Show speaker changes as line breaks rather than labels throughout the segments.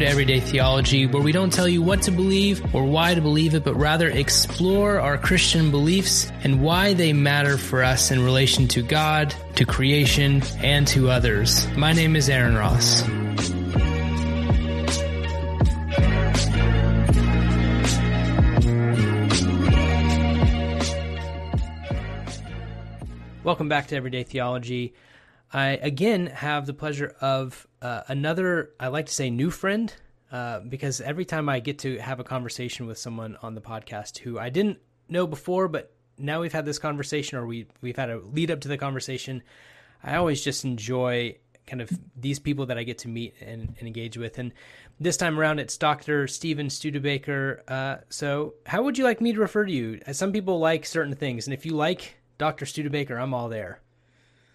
to Everyday Theology, where we don't tell you what to believe or why to believe it, but rather explore our Christian beliefs and why they matter for us in relation to God, to creation, and to others. My name is Aaron Ross. Welcome back to Everyday Theology. I again have the pleasure of uh, another, I like to say, new friend, uh, because every time I get to have a conversation with someone on the podcast who I didn't know before, but now we've had this conversation or we we've had a lead up to the conversation, I always just enjoy kind of these people that I get to meet and, and engage with. And this time around, it's Dr. Steven Studebaker. Uh, so, how would you like me to refer to you? Some people like certain things, and if you like Dr. Studebaker, I'm all there.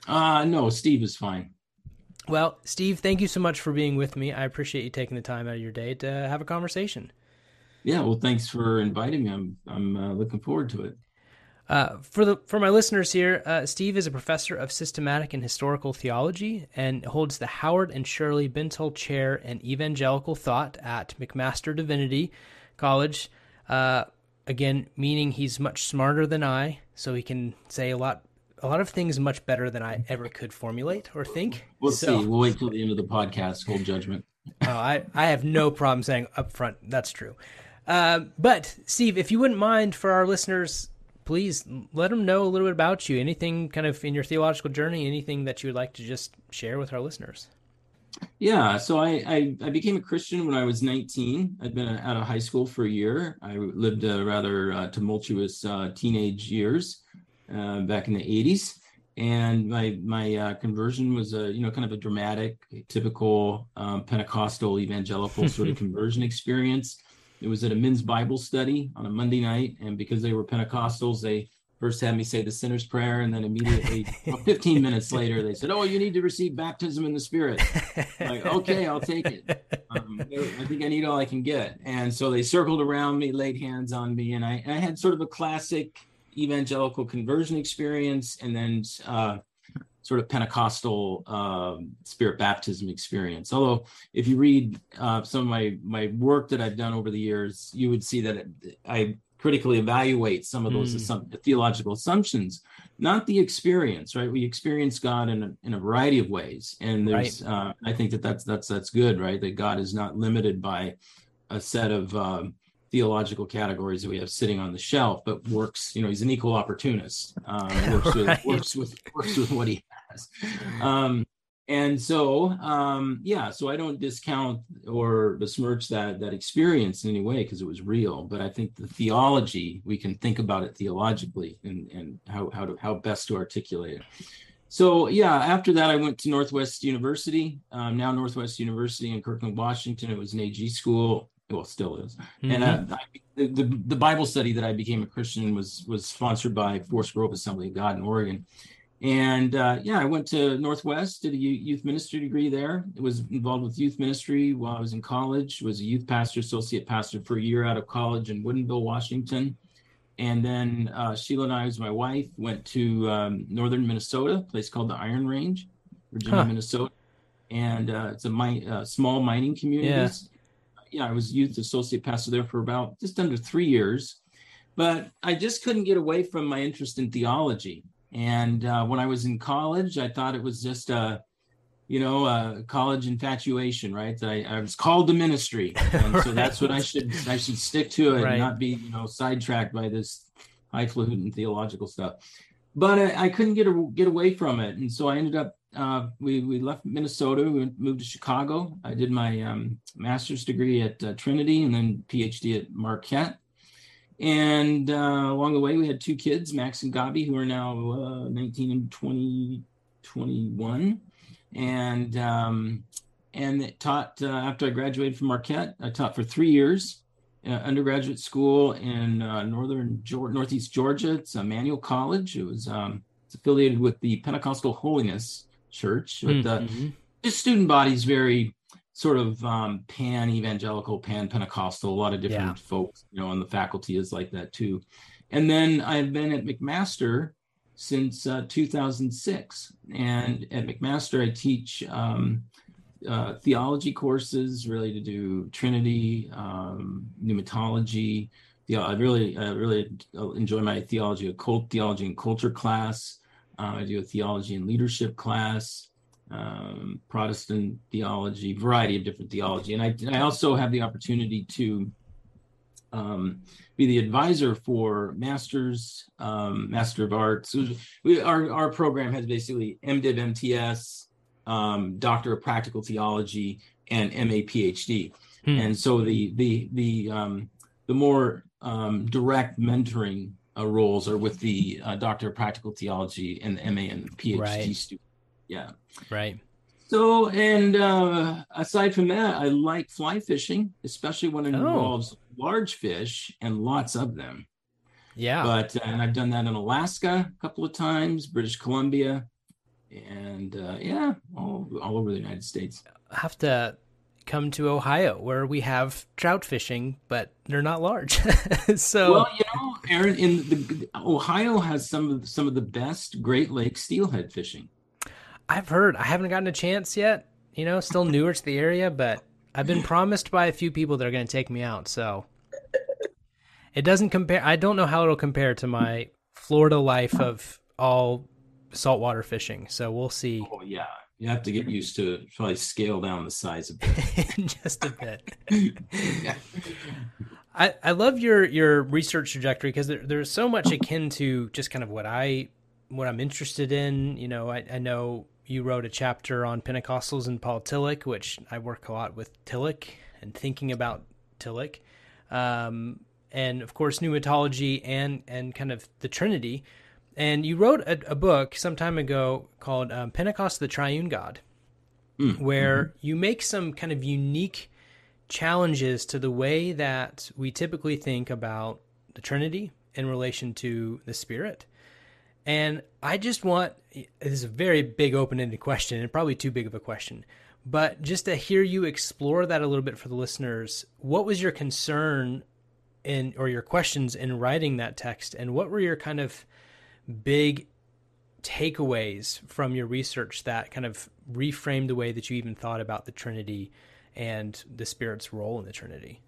Uh, no, Steve is fine.
Well, Steve, thank you so much for being with me. I appreciate you taking the time out of your day to have a conversation.
Yeah, well, thanks for inviting me. I'm I'm uh, looking forward to it.
Uh, for the for my listeners here, uh, Steve is a professor of systematic and historical theology and holds the Howard and Shirley Bentall Chair in Evangelical Thought at McMaster Divinity College. Uh, again, meaning he's much smarter than I, so he can say a lot a lot of things much better than I ever could formulate or think.
We'll
so,
see. We'll wait till the end of the podcast. Hold judgment.
oh, I, I have no problem saying up front that's true. Um, but Steve, if you wouldn't mind for our listeners, please let them know a little bit about you. Anything kind of in your theological journey, anything that you would like to just share with our listeners.
Yeah, so I, I, I became a Christian when I was 19. I'd been out of high school for a year. I lived a rather uh, tumultuous uh, teenage years uh, back in the 80s and my my uh, conversion was a you know kind of a dramatic typical um, pentecostal evangelical sort of conversion experience. It was at a men's bible study on a monday night and because they were pentecostals they first had me say the sinner's prayer and then immediately well, 15 minutes later they said oh you need to receive baptism in the spirit. I'm like okay i'll take it. Um, i think i need all i can get. And so they circled around me laid hands on me and i, I had sort of a classic evangelical conversion experience and then uh, sort of Pentecostal um, spirit baptism experience. Although, if you read uh, some of my my work that I've done over the years, you would see that it, I critically evaluate some of those mm. theological assumptions, not the experience. Right? We experience God in a, in a variety of ways, and there's right. uh, I think that that's that's that's good. Right? That God is not limited by a set of um, theological categories that we have sitting on the shelf, but works, you know, he's an equal opportunist. Um, works, right. with, works with works with what he has. Um, and so um, yeah, so I don't discount or besmirch that that experience in any way because it was real. But I think the theology we can think about it theologically and and how how to how best to articulate it. So yeah, after that I went to Northwest University, um, now Northwest University in Kirkland, Washington. It was an AG school well still is. Mm-hmm. and uh, I, the, the bible study that i became a christian was was sponsored by forest grove assembly of god in oregon. And uh, yeah i went to northwest did a youth ministry degree there. It was involved with youth ministry while i was in college was a youth pastor associate pastor for a year out of college in woodinville washington. And then uh, sheila and i was my wife went to um, northern minnesota a place called the iron range virginia huh. minnesota. And uh, it's a mi- uh, small mining community. Yeah yeah, I was youth associate pastor there for about just under three years, but I just couldn't get away from my interest in theology. And uh, when I was in college, I thought it was just a, you know, a college infatuation, right? I, I was called to ministry, and right. so that's what I should I should stick to it, right. and not be you know sidetracked by this highfalutin theological stuff. But I, I couldn't get a, get away from it, and so I ended up uh, we we left Minnesota. We moved to Chicago. I did my um, master's degree at uh, Trinity and then PhD at Marquette. And uh, along the way, we had two kids, Max and Gabi, who are now uh, 19 and 20, 21. And um, and taught uh, after I graduated from Marquette. I taught for three years. Uh, undergraduate school in northern northeast Georgia. It's Emmanuel College. It was um, it's affiliated with the Pentecostal Holiness church. But mm-hmm. the, student body is very sort of um, pan evangelical, pan Pentecostal. A lot of different yeah. folks, you know, and the faculty is like that too. And then I've been at McMaster since uh, 2006, and at McMaster I teach um, uh, theology courses related to do Trinity, um, pneumatology. Yeah, I really, I really enjoy my theology, occult theology and culture class. Uh, I do a theology and leadership class, um, Protestant theology, variety of different theology, and I, I also have the opportunity to um, be the advisor for masters, um, master of arts. We, our our program has basically MDiv, MTS, um, Doctor of Practical Theology, and MA PhD. Hmm. And so the the the um, the more um, direct mentoring uh, roles or with the uh, Doctor of Practical Theology and the MA and PhD right. student. Yeah.
Right.
So, and uh, aside from that, I like fly fishing, especially when it oh. involves large fish and lots of them.
Yeah.
But, uh, and I've done that in Alaska a couple of times, British Columbia, and uh, yeah, all, all over the United States.
I have to come to Ohio where we have trout fishing, but they're not large. so,
well, Aaron, in the Ohio has some of some of the best Great Lake steelhead fishing.
I've heard. I haven't gotten a chance yet. You know, still newer to the area, but I've been promised by a few people that are going to take me out. So it doesn't compare. I don't know how it'll compare to my Florida life of all saltwater fishing. So we'll see.
Oh yeah, you have to get used to probably scale down the size a bit.
Just a bit. yeah. I, I love your your research trajectory because there, there's so much akin to just kind of what I what I'm interested in. You know, I, I know you wrote a chapter on Pentecostals and Paul Tillich, which I work a lot with Tillich and thinking about Tillich, um, and of course pneumatology and and kind of the Trinity. And you wrote a, a book some time ago called um, Pentecost: The Triune God, mm. where mm-hmm. you make some kind of unique challenges to the way that we typically think about the Trinity in relation to the Spirit. And I just want this is a very big open ended question and probably too big of a question. But just to hear you explore that a little bit for the listeners, what was your concern in or your questions in writing that text and what were your kind of big takeaways from your research that kind of reframed the way that you even thought about the Trinity and the Spirit's role in the Trinity?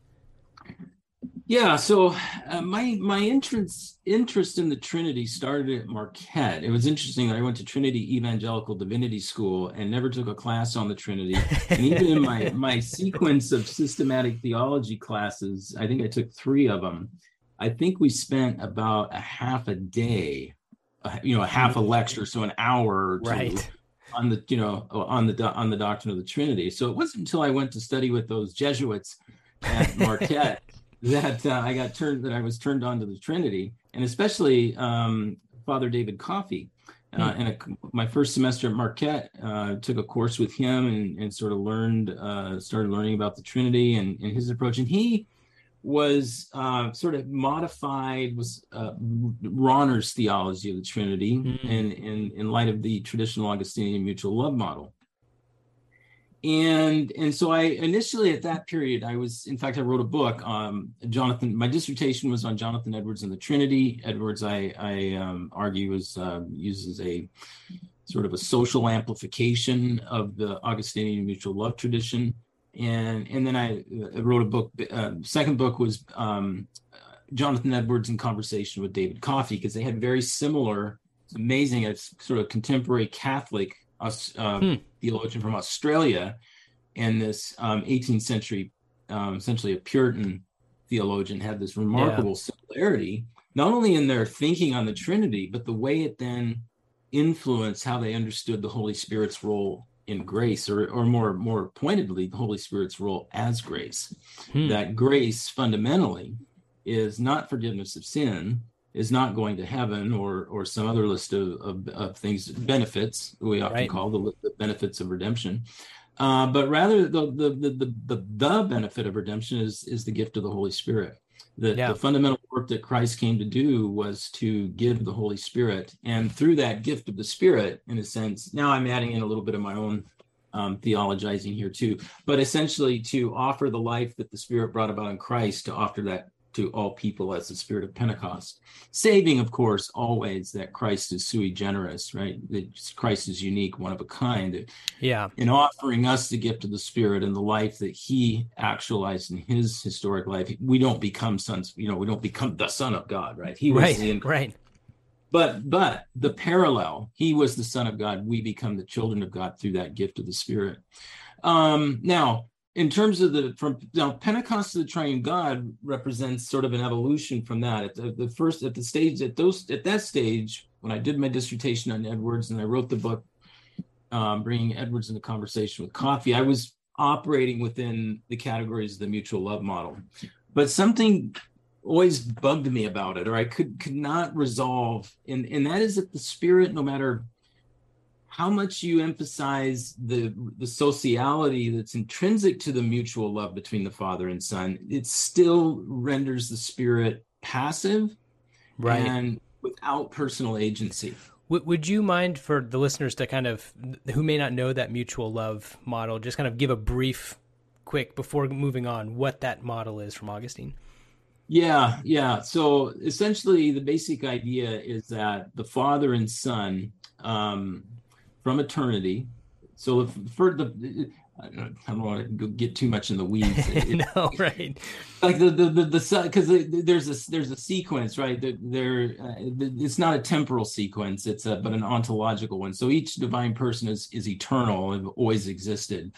Yeah, so uh, my my interest interest in the Trinity started at Marquette. It was interesting. That I went to Trinity Evangelical Divinity School and never took a class on the Trinity. And even in my my sequence of systematic theology classes, I think I took three of them. I think we spent about a half a day, uh, you know, a half a lecture, so an hour or two. Right on the you know on the on the doctrine of the Trinity. So it wasn't until I went to study with those Jesuits at Marquette that uh, I got turned that I was turned on to the Trinity, and especially um, Father David Coffey. Uh, hmm. and a, my first semester at Marquette, uh, took a course with him and, and sort of learned, uh, started learning about the Trinity and, and his approach. And he was uh, sort of modified, was uh, Rahner's theology of the Trinity mm-hmm. in, in, in light of the traditional Augustinian mutual love model. And and so i initially at that period i was in fact i wrote a book um jonathan my dissertation was on jonathan edwards and the trinity. Edwards i i um, argue was uh, uses a sort of a social amplification of the augustinian mutual love tradition and and then i, I wrote a book uh, second book was um, jonathan edwards in conversation with david coffey because they had very similar amazing it's sort of contemporary catholic uh, hmm. theologian from Australia, and this um, 18th century, um, essentially a Puritan theologian, had this remarkable yeah. similarity, not only in their thinking on the Trinity, but the way it then influenced how they understood the Holy Spirit's role in grace, or, or more, more pointedly, the Holy Spirit's role as grace. Hmm. That grace fundamentally is not forgiveness of sin, is not going to heaven or or some other list of, of, of things benefits we often right. call the, the, benefits of redemption uh, but rather the, the the, the the benefit of redemption is is the gift of the holy spirit the, yeah. the fundamental work that christ came to do was to give the holy spirit and through that gift of the spirit in a sense now i'm adding in a little bit of my own um, theologizing here too, but essentially to offer the life that the Spirit brought about in Christ, to offer that to all people as the spirit of Pentecost. Saving, of course, always that Christ is sui generis, right? That Christ is unique, one of a kind.
Yeah.
In offering us the gift of the Spirit and the life that He actualized in His historic life, we don't become sons. You know, we don't become the Son of God, right?
He was right, the right.
But but the parallel, He was the Son of God. We become the children of God through that gift of the Spirit. Um, now, in terms of the from now pentecost to the triune god represents sort of an evolution from that. At the, the, first at the stage at those at that stage when i did my dissertation on edwards and i wrote the book um, bringing edwards into conversation with Coffey i was operating within the categories of the mutual love model. But something always bugged me about it or i could could not resolve and and that is that the spirit no matter how much you emphasize the the sociality that's intrinsic to the mutual love between the father and son it still renders the spirit passive
right.
and without personal agency.
Would you mind for the listeners to kind of who may not know that mutual love model just kind of give a brief quick before moving on what that model is from augustine?
Yeah yeah. So essentially the basic idea is that the father and son um, from eternity. So if, for the I don't want to get too much in the weeds.
No, right?
Like the the the, the because there's a there's a sequence, right? There, uh, it's not a temporal sequence. It's a but an ontological one. So each divine person is is eternal and always existed.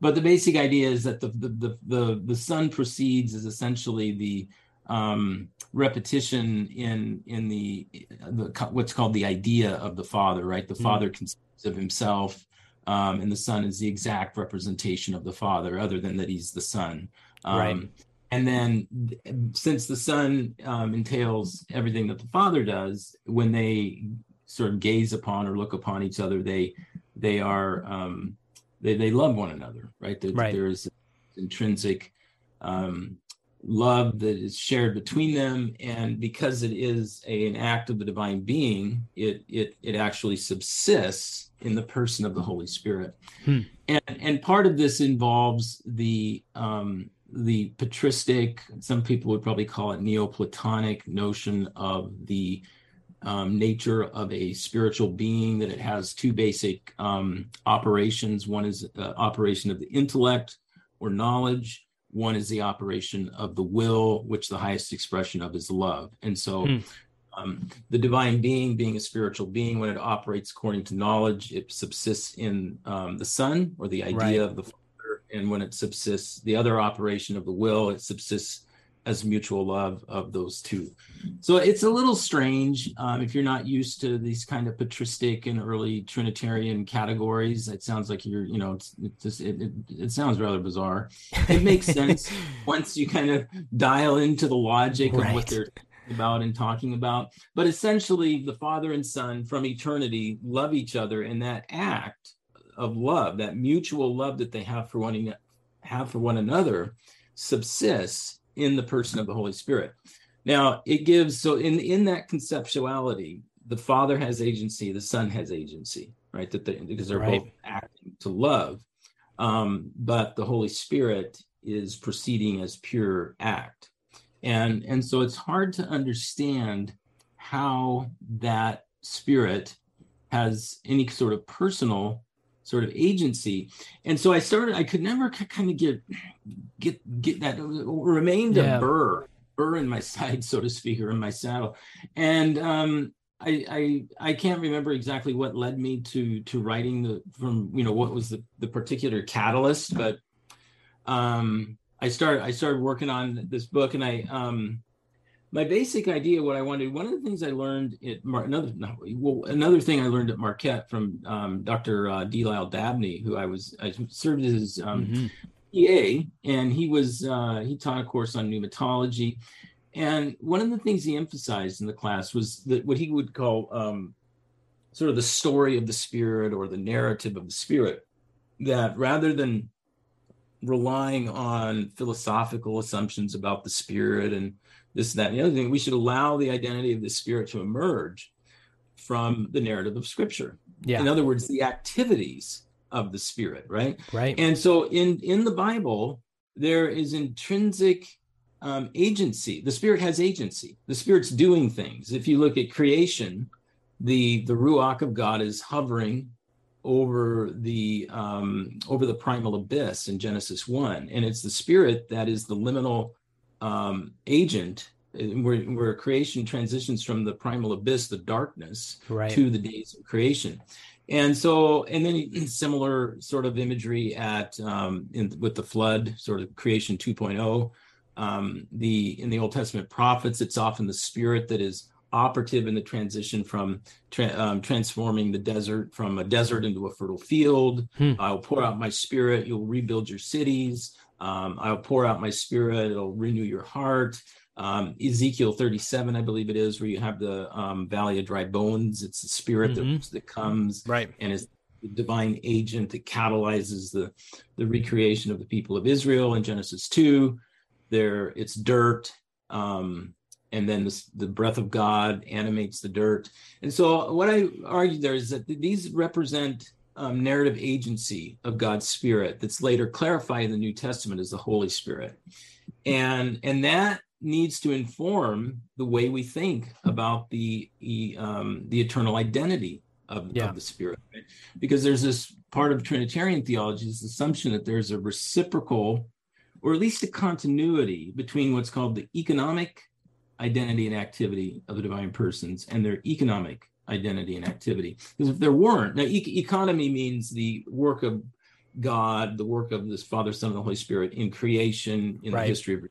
But the basic idea is that the the the the, the son proceeds is essentially the um, repetition in in the, the what's called the idea of the father, right? The mm. father conceives of himself, um, and the son is the exact representation of the father, other than that he's the son. Um,
right.
And then, since the son um, entails everything that the father does, when they sort of gaze upon or look upon each other, they they are um, they they love one another, right? There,
right.
there is intrinsic um, love that is shared between them. And because it is a, an act of the divine being it it it actually subsists in the person of the holy spirit. Hmm. and and part of this involves the um the patristic some people would probably call it neoplatonic notion of the um, nature of a spiritual being that it has two basic um, operations. One is uh, operation of the intellect or knowledge one is the operation of the will, which the highest expression of is love. And so hmm. um, the divine being, being a spiritual being, when it operates according to knowledge, it subsists in um, the Son or the idea right. of the Father. And when it subsists, the other operation of the will, it subsists as mutual love of those two. So it's a little strange um, if you're not used to these kind of patristic and early Trinitarian categories. It sounds like you're, you know, it's, it just it, it, it sounds rather bizarre. It makes sense once you kind of dial into the logic right. of what they're about and talking about. But essentially, the Father and Son from eternity love each other, and that act of love, that mutual love that they have for one have for one another, subsists in the person of the Holy Spirit. Now, it gives so in in that conceptuality, the Father has agency, the Son has agency, right? That they, because they're right. both acting to love, um, but the Holy Spirit is proceeding as pure act, and and so it's hard to understand how that Spirit has any sort of personal sort of agency. And so I started, I could never kind of get, get, get that remained yeah. a burr, burr in my side, so to speak, or in my saddle. And, um, I, I I can't remember exactly what led me to to writing the from you know what was the the particular catalyst, but um I started I started working on this book and I um my basic idea what i wanted one of the things i learned at Mar- another no, well another thing i learned at marquette from um, dr uh, d lyle dabney who i was i served as his um, mm-hmm. EA, and he was uh, he taught a course on pneumatology and one of the things he emphasized in the class was that what he would call um, sort of the story of the spirit or the narrative of the spirit that rather than relying on philosophical assumptions about the spirit and this, that, and the other thing. We should allow the identity of the spirit to emerge from the narrative of scripture.
Yeah.
In other words, the activities of the spirit, right?
Right.
And so in in the Bible, there is intrinsic um, agency. The spirit has agency. The spirit's doing things. If you look at creation, the the ruach of God is hovering over the um, over the primal abyss in Genesis one, and it's the spirit that is the liminal um, agent where, where creation transitions from the primal abyss, the darkness, right. to the days of creation. And so, and then similar sort of imagery at um, in, with the flood, sort of creation 2.0. Um, the in the Old Testament prophets, it's often the spirit that is operative in the transition from tra- um, transforming the desert from a desert into a fertile field. Hmm. I'll pour out my spirit. You'll rebuild your cities. Um, I'll pour out my spirit. It'll renew your heart um, Ezekiel 37, I believe it is, where you have the um, valley of dry bones. It's the spirit mm-hmm. that, that comes
right.
and is the divine agent that catalyzes the, the recreation of the people of Israel in Genesis 2. There, it's dirt. Um, and then the, the breath of God animates the dirt. And so, what I argue there is that these represent um, narrative agency of God's Spirit that's later clarified in the New Testament as the Holy Spirit, and and that needs to inform the way we think about the um, the eternal identity of, yeah. of the spirit right? because there's this part of trinitarian theology this assumption that there's a reciprocal or at least a continuity between what's called the economic identity and activity of the divine persons and their economic identity and activity because if there weren't now e- economy means the work of god the work of this father son and the holy spirit in creation in right. the history of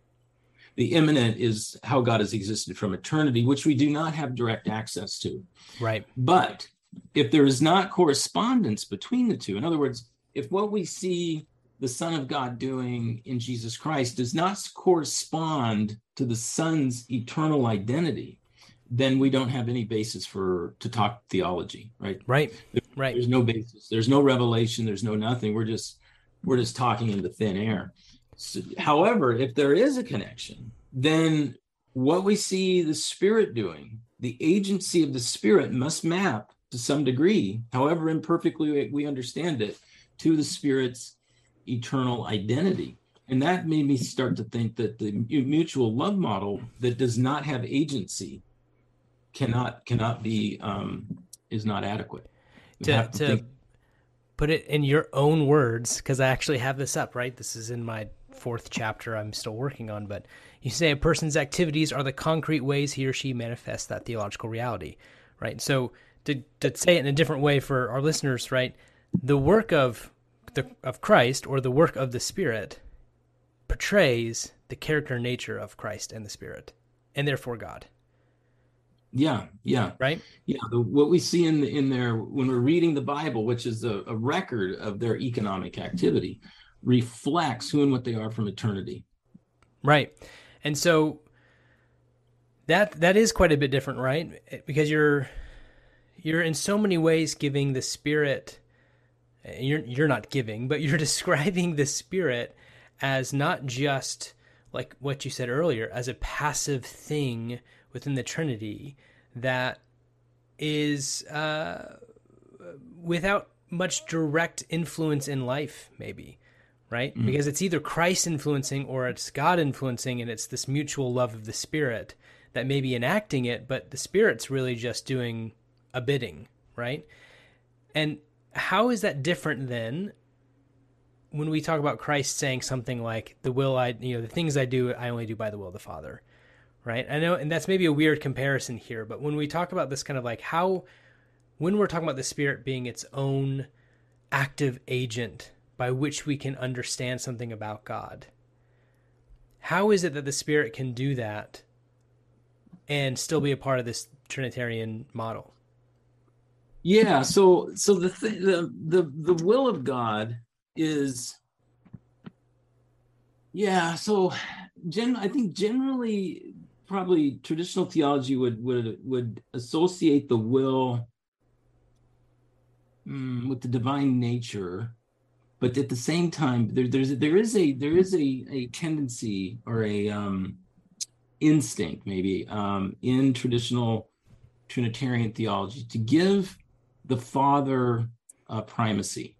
the immanent is how God has existed from eternity, which we do not have direct access to.
Right.
But if there is not correspondence between the two, in other words, if what we see the Son of God doing in Jesus Christ does not correspond to the Son's eternal identity, then we don't have any basis for to talk theology, right?
Right. There, right.
There's no basis. There's no revelation. There's no nothing. We're just we're just talking into thin air. So, however, if there is a connection, then what we see the Spirit doing, the agency of the Spirit must map to some degree, however imperfectly we understand it, to the Spirit's eternal identity. And that made me start to think that the mutual love model that does not have agency cannot cannot be um, is not adequate.
to, to, to think- put it in your own words, because I actually have this up, right? This is in my fourth chapter I'm still working on, but you say a person's activities are the concrete ways he or she manifests that theological reality, right? So to, to say it in a different way for our listeners, right? The work of the of Christ or the work of the Spirit portrays the character and nature of Christ and the Spirit, and therefore God.
Yeah, yeah,
right.
Yeah, the, what we see in the, in there when we're reading the Bible, which is a, a record of their economic activity, reflects who and what they are from eternity.
Right. And so that that is quite a bit different, right? Because you're you're in so many ways giving the spirit you're you're not giving, but you're describing the spirit as not just like what you said earlier as a passive thing within the trinity that is uh, without much direct influence in life maybe right? Mm-hmm. Because it's either Christ influencing or it's God influencing, and it's this mutual love of the Spirit that may be enacting it, but the Spirit's really just doing a bidding, right? And how is that different then when we talk about Christ saying something like, the will I, you know, the things I do, I only do by the will of the Father, right? I know, and that's maybe a weird comparison here, but when we talk about this kind of like how, when we're talking about the Spirit being its own active agent by which we can understand something about God. How is it that the Spirit can do that and still be a part of this Trinitarian model?
Yeah, so so the th- the the the will of God is yeah, so gen I think generally probably traditional theology would would would associate the will mm, with the divine nature but at the same time there, there's there is a there is a, a tendency or a um, instinct maybe um, in traditional trinitarian theology to give the father uh, primacy.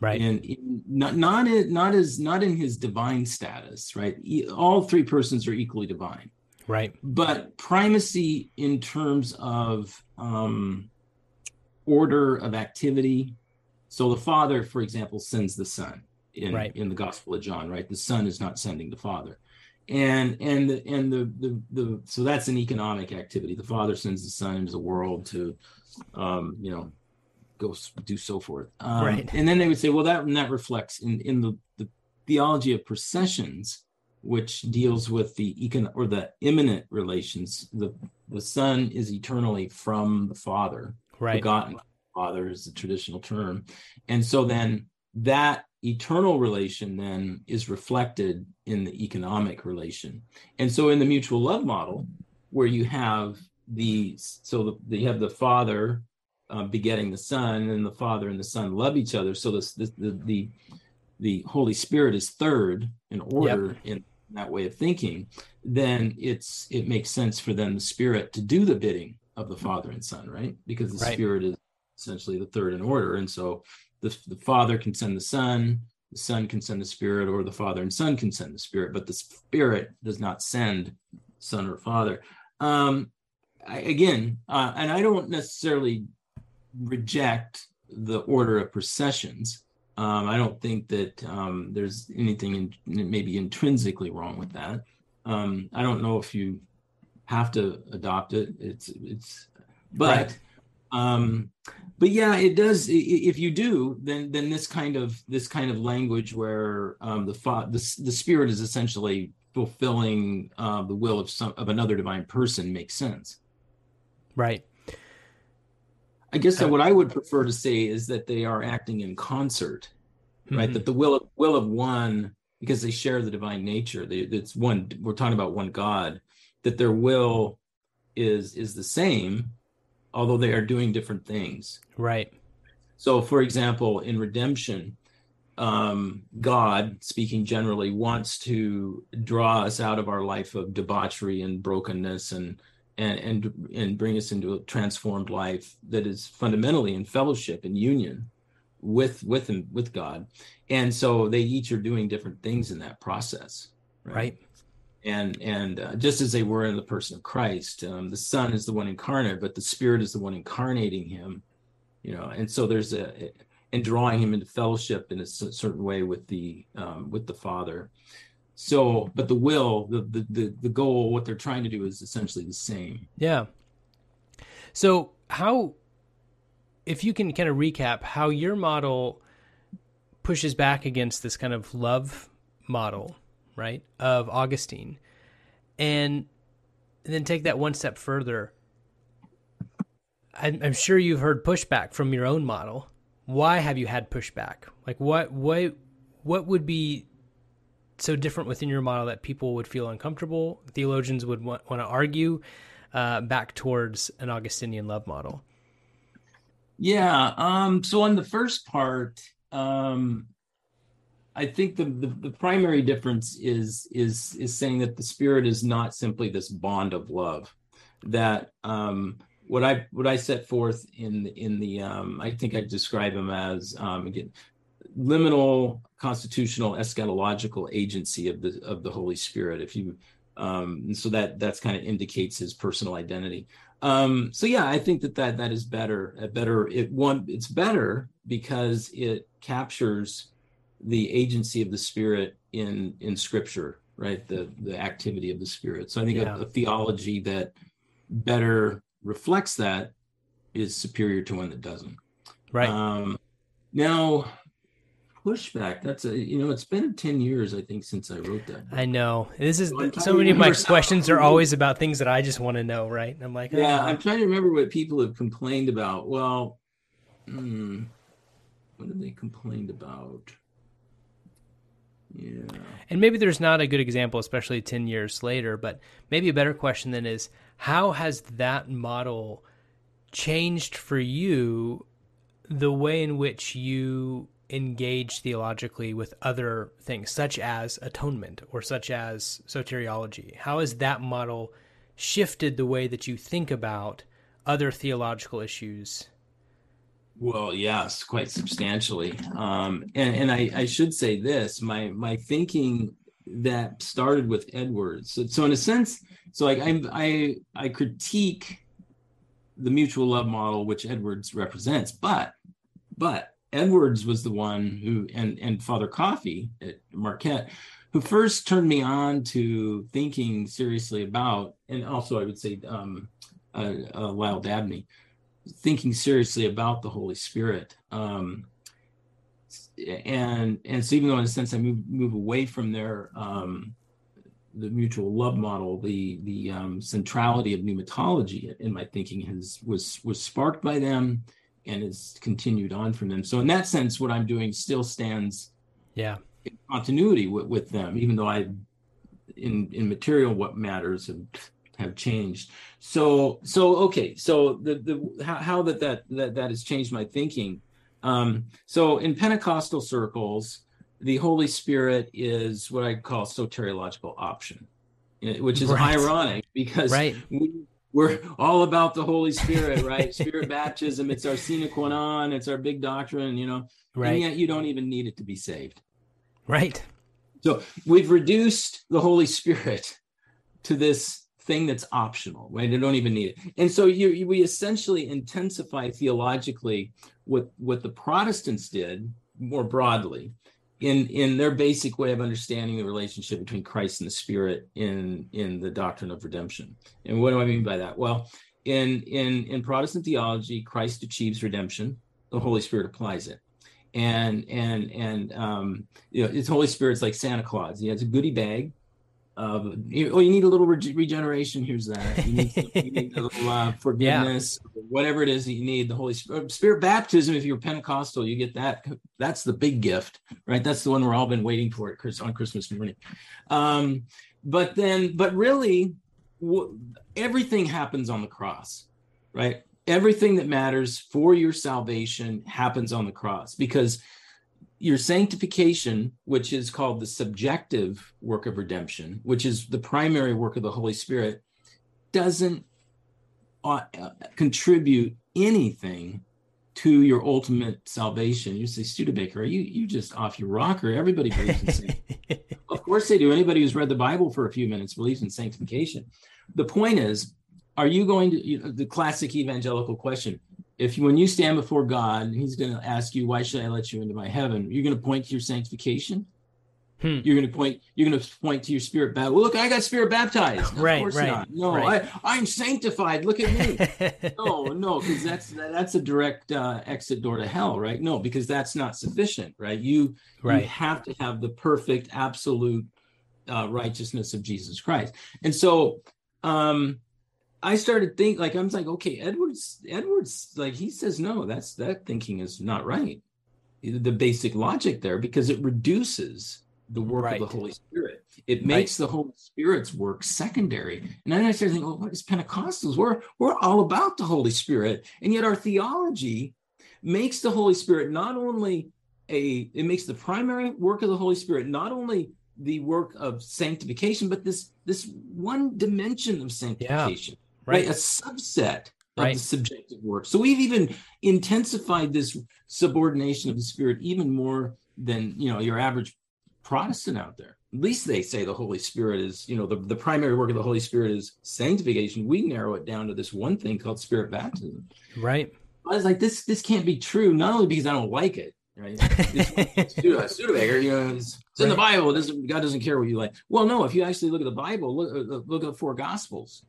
Right.
And in, not not in, not as not in his divine status right? All three persons are equally divine
right
but primacy in terms of um order of activity so the father for example sends the son in
right.
in the gospel of john right the son is not sending the father and and the and the, the the so that's an economic activity the father sends the son into the world to um you know go do so forth. Um,
right.
And then they would say, well, that that reflects in in the, the theology of processions, which deals with the econ or the immanent relations. The the Son is eternally from the Father,
right.
begotten Father is the traditional term, and so then that eternal relation then is reflected in the economic relation. And so in the mutual love model, where you have the so the, you have the Father uh, begetting the Son, and the Father and the Son love each other. So this, this the, the the Holy Spirit is third in order yep. in that way of thinking. Then it's it makes sense for then the Spirit to do the bidding of the Father and Son, right? Because the right. Spirit is essentially the third in order, and so the the Father can send the Son, the Son can send the Spirit, or the Father and Son can send the Spirit, but the Spirit does not send Son or Father. Um, I, again, uh, and I don't necessarily reject the order of processions. Um, I don't think that um, there's anything in, maybe intrinsically wrong with that. Um, I don't know if you have to adopt it. It's it's, but right. um, but yeah, it does. If you do, then then this kind of this kind of language where um, the the the spirit is essentially fulfilling uh, the will of some of another divine person makes sense.
Right.
I guess what I would prefer to say is that they are acting in concert, right? Mm-hmm. That the will of, will of one, because they share the divine nature. They, it's one. We're talking about one God. That their will is is the same, although they are doing different things.
Right.
So, for example, in redemption, um, God, speaking generally, wants to draw us out of our life of debauchery and brokenness and and and and bring us into a transformed life that is fundamentally in fellowship and union with with him with God. And so they each are doing different things in that process.
Right. right.
And and uh, just as they were in the person of Christ, um, the Son is the one incarnate, but the Spirit is the one incarnating him. You know, and so there's a and drawing him into fellowship in a certain way with the um, with the Father. So, but the will, the, the the the goal, what they're trying to do is essentially the same.
Yeah. So, how, if you can kind of recap how your model pushes back against this kind of love model, right, of Augustine, and, and then take that one step further. I'm, I'm sure you've heard pushback from your own model. Why have you had pushback? Like, what what what would be so different within your model that people would feel uncomfortable. Theologians would want, want to argue uh, back towards an Augustinian love model.
Yeah. Um, so on the first part, um, I think the, the, the primary difference is is is saying that the spirit is not simply this bond of love. That um, what I what I set forth in in the um, I think I describe him as um, again liminal constitutional eschatological agency of the of the Holy Spirit. If you um, so that that's kind of indicates his personal identity. Um, so yeah, I think that that that is better. A better it one it's better because it captures the agency of the Spirit in in Scripture, right? The the activity of the Spirit. So I think yeah. a, a theology that better reflects that is superior to one that doesn't.
Right.
Um, now pushback. That's a you know, it's been ten years I think since I wrote that.
I know this is so, so many of my questions are always about things that I just want to know, right? And I'm like,
oh. yeah, I'm trying to remember what people have complained about. Well, hmm, what have they complained about? Yeah.
And maybe there's not a good example, especially 10 years later, but maybe a better question then is how has that model changed for you the way in which you engage theologically with other things, such as atonement or such as soteriology? How has that model shifted the way that you think about other theological issues?
Well, yes, quite substantially. Um, and and I, I should say this: my my thinking that started with Edwards. So, so in a sense, so I I I critique the mutual love model which Edwards represents, but but Edwards was the one who and and Father Coffey at Marquette who first turned me on to thinking seriously about, and also I would say um, uh, uh, Lyle Dabney, thinking seriously about the Holy Spirit. Um, and and so even though in a sense I move move away from their um, the mutual love model, the the um, centrality of pneumatology in my thinking has was was sparked by them and has continued on from them. So in that sense, what I'm doing still stands
yeah
in continuity with, with them, even though I in in material what matters have have changed. So so okay, so the the how, how that, that that that has changed my thinking. Um, so in Pentecostal circles, the Holy Spirit is what I call soteriological option, which is right. ironic because
right.
we, we're all about the Holy Spirit, right? Spirit baptism, it's our sine qua non, it's our big doctrine, you know,
right.
and yet you don't even need it to be saved.
Right.
So we've reduced the Holy Spirit to this thing that's optional, right? They don't even need it. And so you, you, we essentially intensify theologically what what the Protestants did more broadly in in their basic way of understanding the relationship between Christ and the Spirit in in the doctrine of redemption. And what do I mean by that? Well, in in in Protestant theology, Christ achieves redemption. The Holy Spirit applies it and and and um, you know, his Holy Spirit's like Santa Claus. He has a goodie bag. Of, you, oh, you need a little re- regeneration. Here's that. You need, you need a little uh, forgiveness, yeah. whatever it is that you need. The Holy Spirit, Spirit baptism. If you're Pentecostal, you get that. That's the big gift, right? That's the one we're all been waiting for at on Christmas morning. Um, but then, but really, w- everything happens on the cross, right? everything that matters for your salvation happens on the cross because your sanctification, which is called the subjective work of redemption, which is the primary work of the Holy Spirit, doesn't uh, contribute anything to your ultimate salvation. You say, Studebaker, are you you just off your rocker? Everybody believes in sanctification. of course they do. Anybody who's read the Bible for a few minutes believes in sanctification. The point is, are you going to you know, the classic evangelical question if when you stand before god he's going to ask you why should i let you into my heaven? You're going to point to your sanctification. Hmm. you're going to point you're going to point to your spirit baptized well look i got spirit baptized.
Right of course right, not.
No
right.
I, i'm sanctified. Look at me. No no because that's that's a direct uh, exit door to hell right? No because that's not sufficient right? You
right.
you have to have the perfect absolute uh, righteousness of jesus christ. And so um I started think like I'm like, okay, Edwards, Edwards, like he says, no, that's that thinking is not right. The basic logic there because it reduces the work right. of the Holy Spirit. It makes right. the Holy Spirit's work secondary. And then I started thinking, well, what is Pentecostals? We're we're all about the Holy Spirit, and yet our theology makes the Holy Spirit not only a it makes the primary work of the Holy Spirit not only the work of sanctification, but this this one dimension of sanctification. Right? A subset of right. the subjective work. So we've even intensified this subordination of the Spirit even more than you know your average Protestant out there. At least they say the Holy Spirit is, you know, the, the primary work of the Holy Spirit is sanctification. We narrow it down to this one thing called spirit baptism.
Right.
I was like, this this can't be true, not only because I don't like it, right? Studebaker, you know, it's, it's right. in the Bible. It doesn't, God doesn't care what you like. Well, no, if you actually look at the Bible, look, uh, look at four Gospels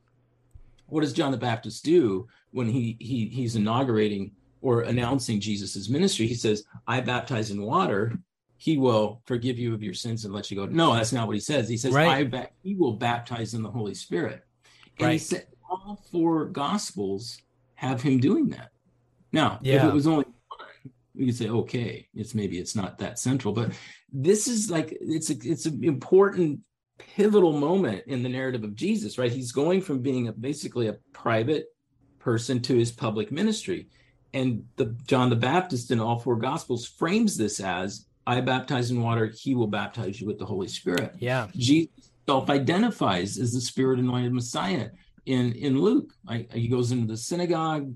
what does John the Baptist do when he he he's inaugurating or announcing Jesus's ministry? He says, "I baptize in water." He will forgive you of your sins and let you go. No, that's not what he says. He says, right. "I ba- he will baptize in the Holy Spirit." And right. he said all four Gospels have him doing that. Now, yeah. if it was only one, we could say, okay, it's maybe it's not that central, but this is like it's a, it's an important pivotal moment in the narrative of Jesus, right? He's going from being a, basically a private person to his public ministry. And the John the Baptist in all four gospels frames this as I baptize in water, he will baptize you with the Holy Spirit.
Yeah.
Jesus self-identifies as the spirit anointed Messiah in in Luke. I, he goes into the synagogue,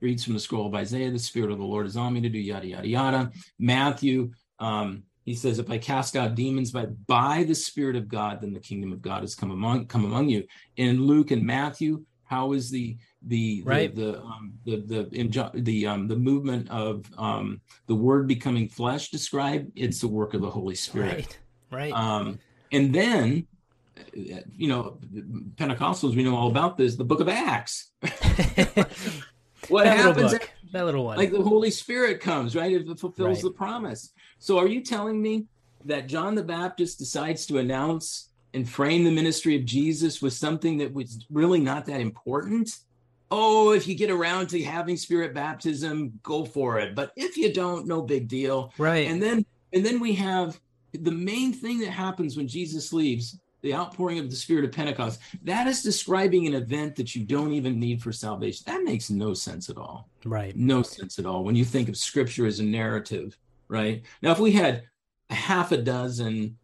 reads from the scroll of Isaiah, the Spirit of the Lord is on me to do yada, yada, yada. Matthew, um, he says, if I cast out demons by, by the Spirit of God, then the kingdom of God has come among come among you. In Luke and Matthew, how is the the
right.
the the um, the the, the, um, the movement of um, the word becoming flesh described? It's the work of the Holy Spirit.
Right. Right.
Um, and then you know, Pentecostals, we know all about this, the book of Acts.
what happens? That little one.
Like the Holy Spirit comes, right? It fulfills right. the promise. So are you telling me that John the Baptist decides to announce and frame the ministry of Jesus with something that was really not that important? Oh, if you get around to having spirit baptism, go for it. But if you don't, no big deal.
Right.
And then and then we have the main thing that happens when Jesus leaves the outpouring of the spirit of pentecost that is describing an event that you don't even need for salvation. That makes no sense at all.
Right.
No sense at all when you think of scripture as a narrative right? Now if we had half a dozen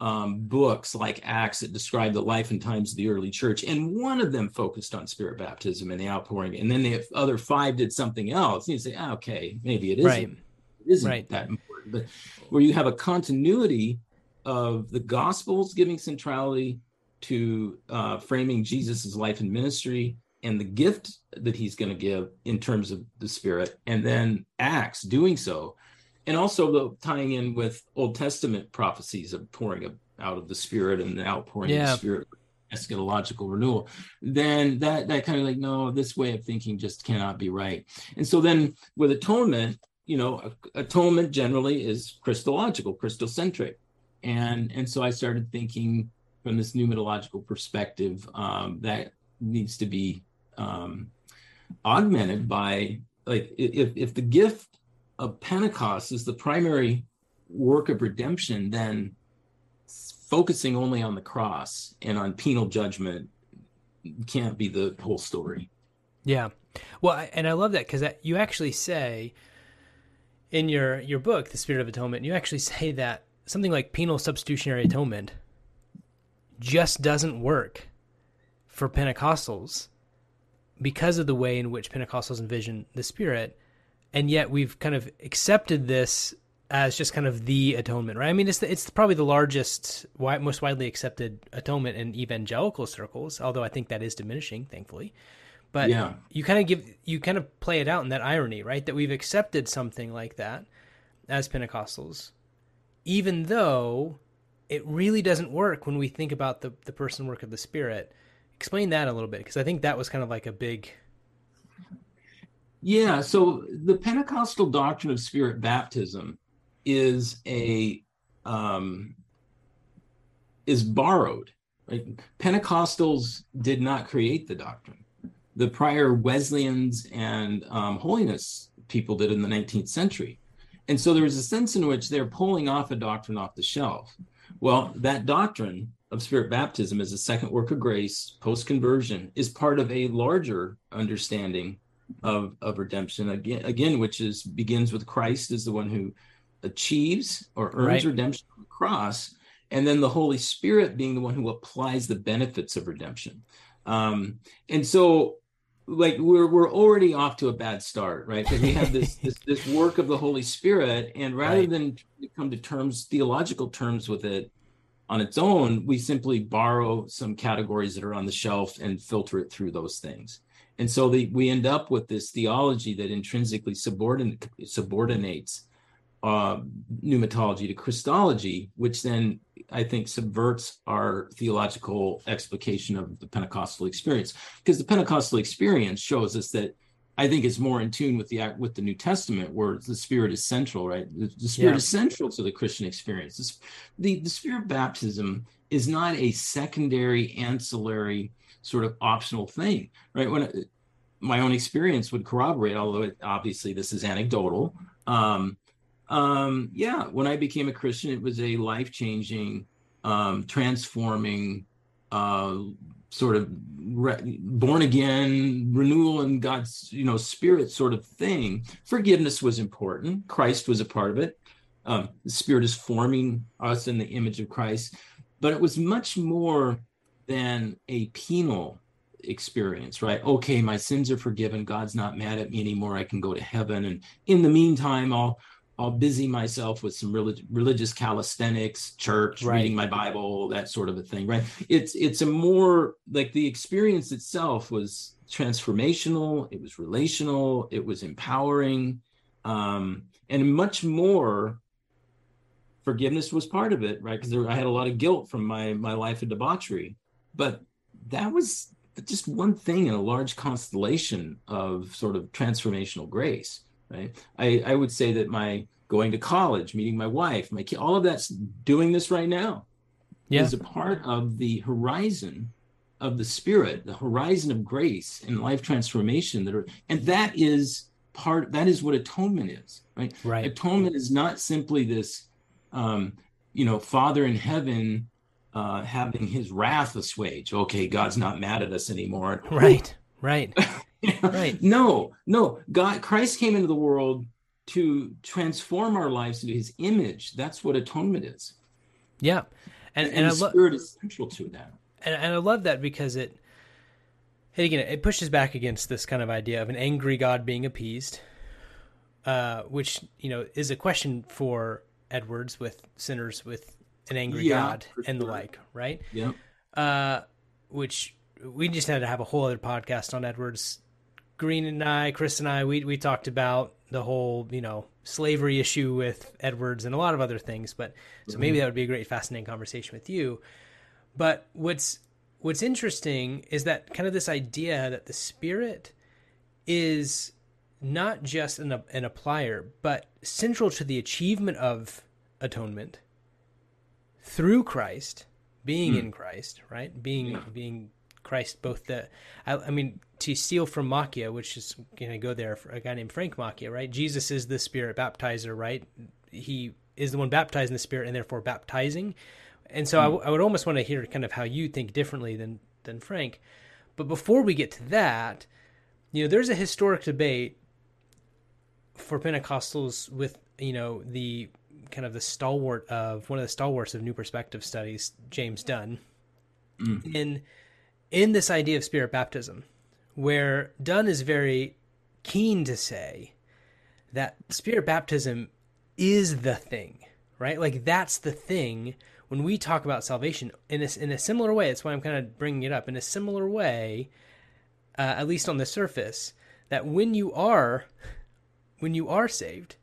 um, books like acts that describe the life and times of the early church and one of them focused on spirit baptism and the outpouring and then the other five did something else you say ah, okay maybe it isn't.
Right.
it isn't
right.
that important. But where you have a continuity of the Gospels giving centrality to uh, framing Jesus's life and ministry and the gift that he's going to give in terms of the Spirit, and then Acts doing so, and also the tying in with Old Testament prophecies of pouring out of the Spirit and the outpouring yeah. of the Spirit eschatological renewal. Then that that kind of like no this way of thinking just cannot be right. And so then with atonement you know atonement generally is christological christocentric and and so I started thinking from this pneumatological perspective um, that needs to be um, augmented by like if if the gift of Pentecost is the primary work of redemption, then focusing only on the cross and on penal judgment can't be the whole story.
Yeah, well, and I love that because you actually say in your your book, The Spirit of Atonement, you actually say that something like penal substitutionary atonement just doesn't work for Pentecostals because of the way in which Pentecostals envision the Spirit. And yet we've kind of accepted this as just kind of the atonement, right? I mean, it's the, it's probably the largest, most widely accepted atonement in evangelical circles. Although I think that is diminishing, thankfully. But yeah. you kind of give you kind of play it out in that irony, right? That we've accepted something like that as Pentecostals, even though it really doesn't work when we think about the, the person work of the Spirit. Explain that a little bit, because I think that was kind of like a big.
Yeah, so the Pentecostal doctrine of Spirit baptism is a um, is borrowed. Right? Pentecostals did not create the doctrine. The prior Wesleyans and um, holiness people did in the 19th century. And so there was a sense in which they're pulling off a doctrine off the shelf. Well, that doctrine of spirit baptism as a second work of grace post conversion is part of a larger understanding of, of redemption again, again, which is begins with Christ as the one who achieves or earns right. redemption on the cross, and then the Holy Spirit being the one who applies the benefits of redemption. Um, and so like we're we're already off to a bad start, right? Because we have this, this this work of the Holy Spirit, and rather right. than come to terms, theological terms with it on its own, we simply borrow some categories that are on the shelf and filter it through those things. And so the, we end up with this theology that intrinsically subordinate, subordinates uh, pneumatology to Christology, which then I think subverts our theological explication of the Pentecostal experience. Because the Pentecostal experience shows us that I think it's more in tune with the with the New Testament, where the Spirit is central, right? The, the Spirit yeah. is central to the Christian experience. the the Spirit of baptism is not a secondary, ancillary, sort of optional thing, right? When my own experience would corroborate, although it, obviously this is anecdotal. Um, um, yeah, when I became a Christian, it was a life changing, um, transforming, uh, sort of re- born again renewal in God's you know spirit sort of thing. Forgiveness was important. Christ was a part of it. Um, the Spirit is forming us in the image of Christ, but it was much more than a penal experience, right? Okay, my sins are forgiven. God's not mad at me anymore. I can go to heaven. And in the meantime, I'll I'll busy myself with some relig- religious calisthenics, church, right. reading my Bible, that sort of a thing, right? It's it's a more like the experience itself was transformational. It was relational. It was empowering, um, and much more. Forgiveness was part of it, right? Because I had a lot of guilt from my my life of debauchery, but that was just one thing in a large constellation of sort of transformational grace right? I i would say that my going to college meeting my wife my kid all of that's doing this right now. Yeah. is a part of the horizon of the spirit the horizon of grace and life transformation that are and that is part that is what atonement is right?
Right.
Atonement is not simply this um you know father in heaven uh having his wrath assuaged. Okay god's not mad at us anymore.
Right right right.
No, no. God, Christ came into the world to transform our lives into His image. That's what atonement is.
Yeah,
and and, and the I lo- Spirit is central to that.
And, and I love that because it, again, it pushes back against this kind of idea of an angry God being appeased, uh, which you know is a question for Edwards with sinners with an angry yeah, God and sure. the like, right?
Yeah.
Uh, which we just had to have a whole other podcast on Edwards Green and I, Chris and I, we we talked about the whole you know slavery issue with Edwards and a lot of other things. But so maybe that would be a great, fascinating conversation with you. But what's what's interesting is that kind of this idea that the spirit is not just an an applier, but central to the achievement of atonement through Christ, being mm. in Christ, right? Being yeah. being Christ, both the, I, I mean, to steal from Macchia, which is going to go there for a guy named Frank Macchia, right? Jesus is the Spirit baptizer, right? He is the one baptizing the Spirit and therefore baptizing. And so mm. I, w- I would almost want to hear kind of how you think differently than than Frank. But before we get to that, you know, there's a historic debate for Pentecostals with you know the kind of the stalwart of one of the stalwarts of New Perspective Studies, James Dunn, mm. in in this idea of spirit baptism, where Dunn is very keen to say that spirit baptism is the thing, right? Like that's the thing when we talk about salvation in a, in a similar way. That's why I'm kind of bringing it up in a similar way, uh, at least on the surface, that when you are when you are saved,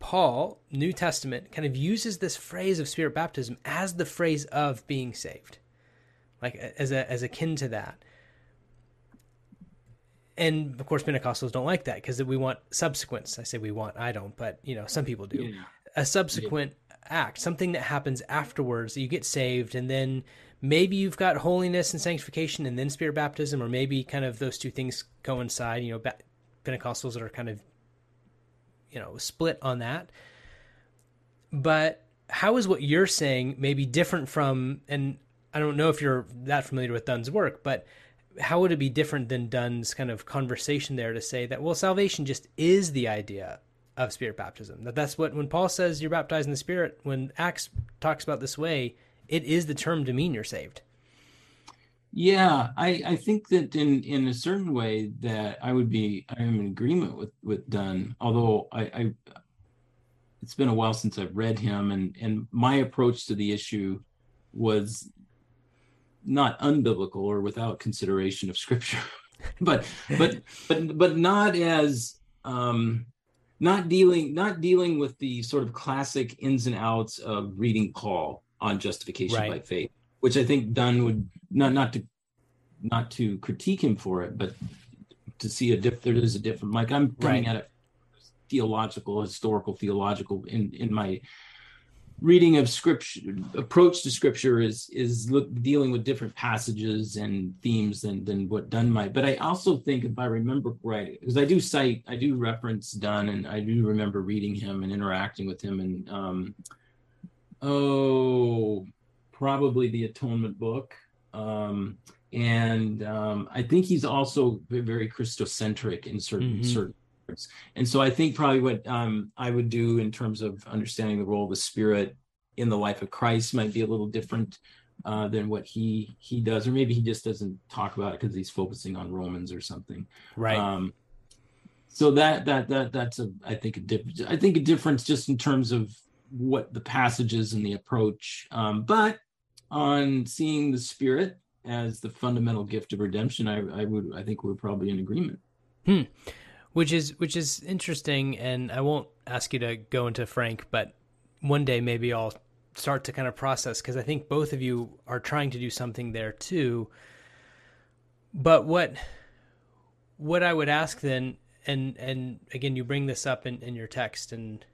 Paul, New Testament, kind of uses this phrase of spirit baptism as the phrase of being saved like as a as akin to that. And of course, Pentecostals don't like that because we want subsequence. I say we want, I don't, but you know, some people do. Yeah. A subsequent yeah. act, something that happens afterwards. You get saved, and then maybe you've got holiness and sanctification, and then spirit baptism, or maybe kind of those two things coincide. You know, Pentecostals are kind of you know split on that. But how is what you're saying maybe different from and I don't know if you're that familiar with Dunn's work, but how would it be different than Dunn's kind of conversation there to say that well, salvation just is the idea of spirit baptism. That that's what when Paul says you're baptized in the Spirit, when Acts talks about this way, it is the term to mean you're saved.
Yeah, I, I think that in in a certain way that I would be I am in agreement with with Dunn, although I, I it's been a while since I've read him and and my approach to the issue was not unbiblical or without consideration of scripture but but but but not as um not dealing not dealing with the sort of classic ins and outs of reading paul on justification right. by faith which i think dunn would not not to not to critique him for it but to see a diff there is a different like i'm coming right. at it theological historical theological in in my reading of scripture approach to scripture is is look, dealing with different passages and themes than than what Dunn might. But I also think, if I remember right, because I do cite, I do reference Dunn, and I do remember reading him and interacting with him, and um, oh, probably the Atonement book. Um, and um, I think he's also very Christocentric in certain mm-hmm. certain and so I think probably what um, I would do in terms of understanding the role of the Spirit in the life of Christ might be a little different uh, than what he he does, or maybe he just doesn't talk about it because he's focusing on Romans or something.
Right.
Um, so that that that that's a I think a difference. I think a difference just in terms of what the passages and the approach. Um, but on seeing the Spirit as the fundamental gift of redemption, I, I would I think we're probably in agreement.
Hmm. Which is which is interesting, and I won't ask you to go into Frank, but one day maybe I'll start to kind of process because I think both of you are trying to do something there too. But what what I would ask then, and and again, you bring this up in, in your text, and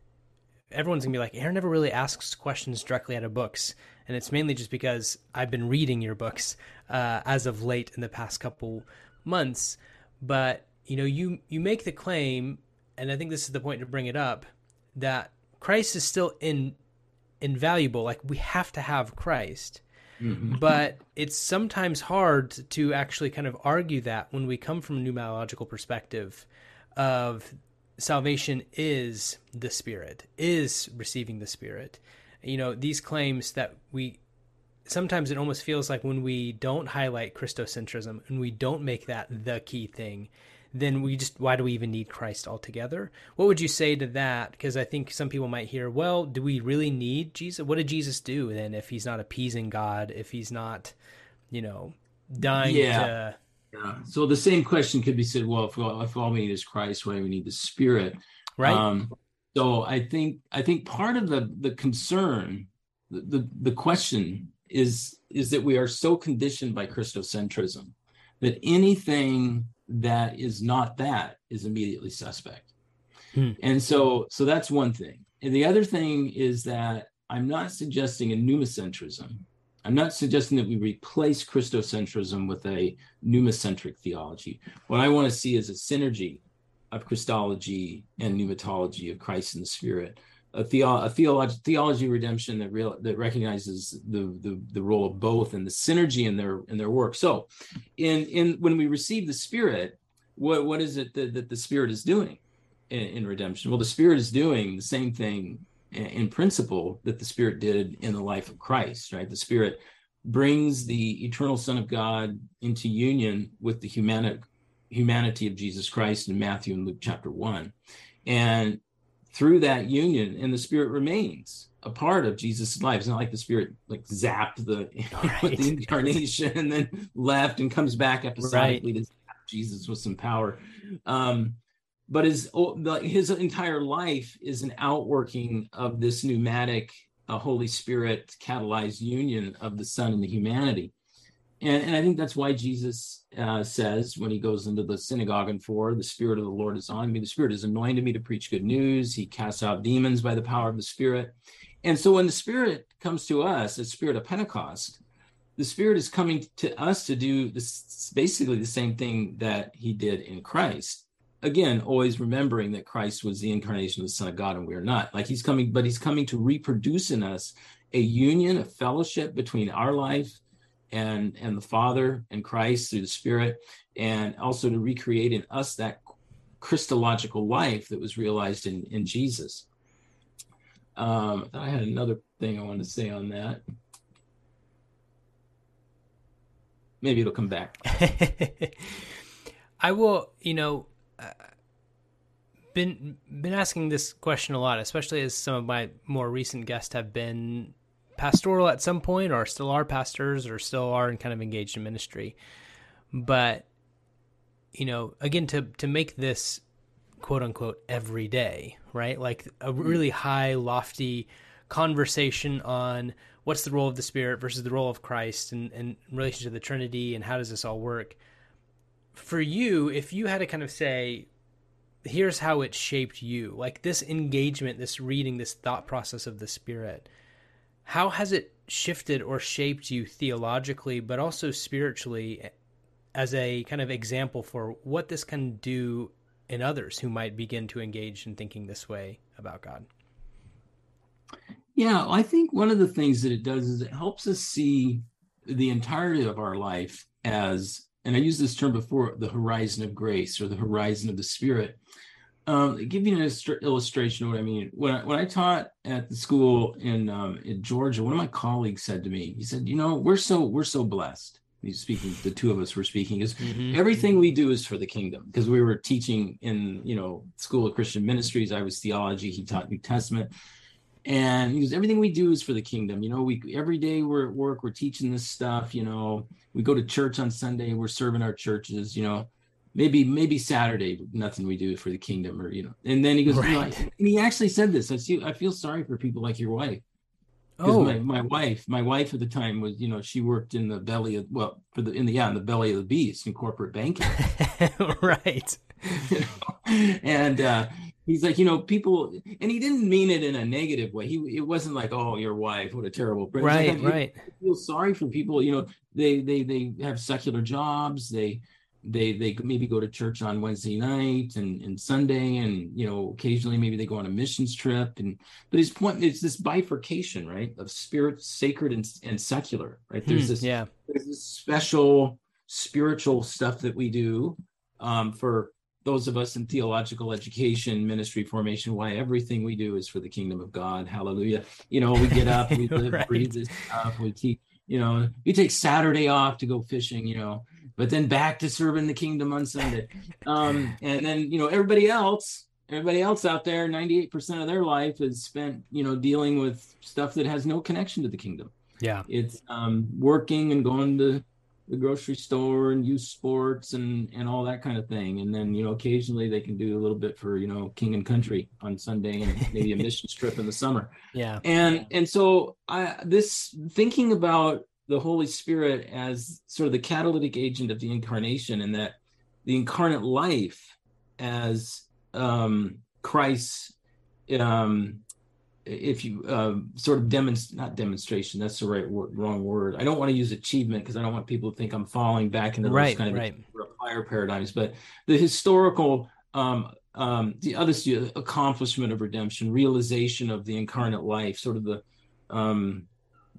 everyone's gonna be like, Aaron never really asks questions directly out of books, and it's mainly just because I've been reading your books uh, as of late in the past couple months. But you know, you you make the claim, and I think this is the point to bring it up, that Christ is still in invaluable. Like we have to have Christ. Mm-hmm. But it's sometimes hard to actually kind of argue that when we come from a pneumatological perspective of salvation is the spirit, is receiving the spirit. You know, these claims that we sometimes it almost feels like when we don't highlight Christocentrism and we don't make that the key thing, then we just why do we even need Christ altogether? What would you say to that? Because I think some people might hear, well, do we really need Jesus? What did Jesus do then if he's not appeasing God, if he's not, you know, dying
yeah.
to
yeah. So the same question could be said, well, if, if all we need is Christ, why do we need the Spirit?
Right.
Um, so I think I think part of the the concern, the, the the question is is that we are so conditioned by Christocentrism that anything that is not that is immediately suspect. Hmm. And so so that's one thing. And the other thing is that I'm not suggesting a pneumocentrism. I'm not suggesting that we replace Christocentrism with a pneumocentric theology. What I want to see is a synergy of Christology and pneumatology of Christ and the Spirit a, theo- a theology, theology redemption that real that recognizes the, the the role of both and the synergy in their in their work. So, in in when we receive the Spirit, what what is it that, that the Spirit is doing in, in redemption? Well, the Spirit is doing the same thing in, in principle that the Spirit did in the life of Christ. Right, the Spirit brings the eternal Son of God into union with the humanity humanity of Jesus Christ in Matthew and Luke chapter one, and through that union and the spirit remains a part of jesus' life it's not like the spirit like zapped the right. the incarnation and then left and comes back episodically right. to jesus with some power um, but his his entire life is an outworking of this pneumatic uh, holy spirit catalyzed union of the son and the humanity and, and I think that's why Jesus uh, says when he goes into the synagogue and for the Spirit of the Lord is on me. The Spirit has anointed me to preach good news. He casts out demons by the power of the Spirit. And so when the Spirit comes to us, the Spirit of Pentecost, the Spirit is coming to us to do this basically the same thing that he did in Christ. Again, always remembering that Christ was the incarnation of the Son of God and we're not. Like he's coming, but he's coming to reproduce in us a union, a fellowship between our life and and the Father and Christ through the Spirit, and also to recreate in us that Christological life that was realized in in Jesus. Um, I had another thing I wanted to say on that. Maybe it'll come back.
I will, you know, uh, been been asking this question a lot, especially as some of my more recent guests have been pastoral at some point or still are pastors or still are and kind of engaged in ministry. But you know, again to to make this quote unquote every day, right? Like a really high lofty conversation on what's the role of the spirit versus the role of Christ and, and in relation to the Trinity and how does this all work. For you, if you had to kind of say, here's how it shaped you, like this engagement, this reading, this thought process of the spirit, how has it shifted or shaped you theologically, but also spiritually, as a kind of example for what this can do in others who might begin to engage in thinking this way about God?
Yeah, I think one of the things that it does is it helps us see the entirety of our life as, and I used this term before, the horizon of grace or the horizon of the Spirit. Um, give you an illustra- illustration of what I mean. When I, when I taught at the school in um, in Georgia, one of my colleagues said to me, he said, "You know, we're so we're so blessed." He's speaking. The two of us were speaking. Is mm-hmm. everything we do is for the kingdom because we were teaching in you know School of Christian Ministries. I was theology. He taught New Testament, and he goes, "Everything we do is for the kingdom." You know, we every day we're at work. We're teaching this stuff. You know, we go to church on Sunday. We're serving our churches. You know maybe maybe Saturday, nothing we do for the kingdom, or you know. And then he goes, right. you know, and he actually said this. I see. I feel sorry for people like your wife. Oh, my, my wife, my wife at the time was, you know, she worked in the belly of well, for the in the yeah, in the belly of the beast in corporate banking.
right.
You know? And uh he's like, you know, people, and he didn't mean it in a negative way. He it wasn't like, oh, your wife, what a terrible.
But right, like, right.
I feel sorry for people. You know, they they they have secular jobs. They they they maybe go to church on Wednesday night and, and Sunday and you know occasionally maybe they go on a missions trip. And but his point is this bifurcation right of spirit sacred and, and secular right? There's hmm, this
yeah.
there's this special spiritual stuff that we do um, for those of us in theological education ministry formation why everything we do is for the kingdom of God. Hallelujah. You know we get up we live right. breathe this stuff we keep you know we take Saturday off to go fishing you know but then back to serving the kingdom on Sunday. Um, and then, you know, everybody else, everybody else out there, 98% of their life is spent, you know, dealing with stuff that has no connection to the kingdom.
Yeah.
It's um, working and going to the grocery store and youth sports and, and all that kind of thing. And then, you know, occasionally they can do a little bit for, you know, king and country on Sunday and maybe a mission trip in the summer.
Yeah.
And, and so I, this thinking about the Holy Spirit as sort of the catalytic agent of the incarnation, and that the incarnate life as um, Christ's, um, if you uh, sort of demonstrate, not demonstration, that's the right word, wrong word. I don't want to use achievement because I don't want people to think I'm falling back into those
right,
kind of
right.
prior paradigms. But the historical um, um, the other accomplishment of redemption, realization of the incarnate life, sort of the um,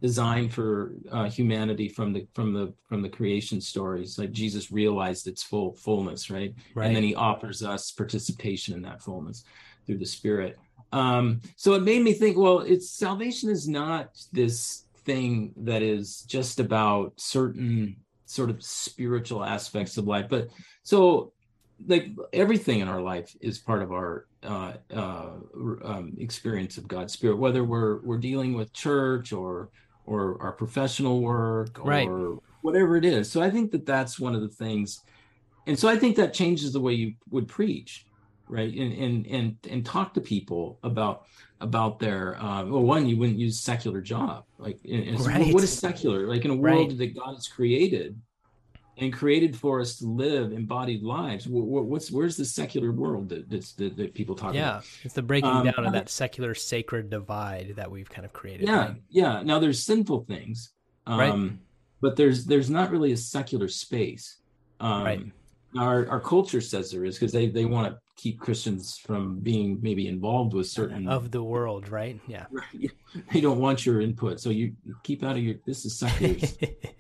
designed for uh, humanity from the from the from the creation stories like jesus realized its full fullness right? right and then he offers us participation in that fullness through the spirit um so it made me think well it's salvation is not this thing that is just about certain sort of spiritual aspects of life but so like everything in our life is part of our uh, uh, um, experience of God's Spirit, whether we're we're dealing with church or or our professional work or
right.
whatever it is. So I think that that's one of the things. And so I think that changes the way you would preach, right? And and and and talk to people about about their uh, well, one you wouldn't use secular job like right. what is secular like in a world right. that God has created and created for us to live embodied lives. What's where's the secular world that that, that people talk
yeah,
about?
Yeah, it's the breaking um, down of that secular sacred divide that we've kind of created.
Yeah, right? yeah. Now there's sinful things, um, right? But there's there's not really a secular space. Um, right. Our our culture says there is because they they want to keep Christians from being maybe involved with certain
of the world, right? Yeah.
They don't want your input, so you keep out of your. This is secular.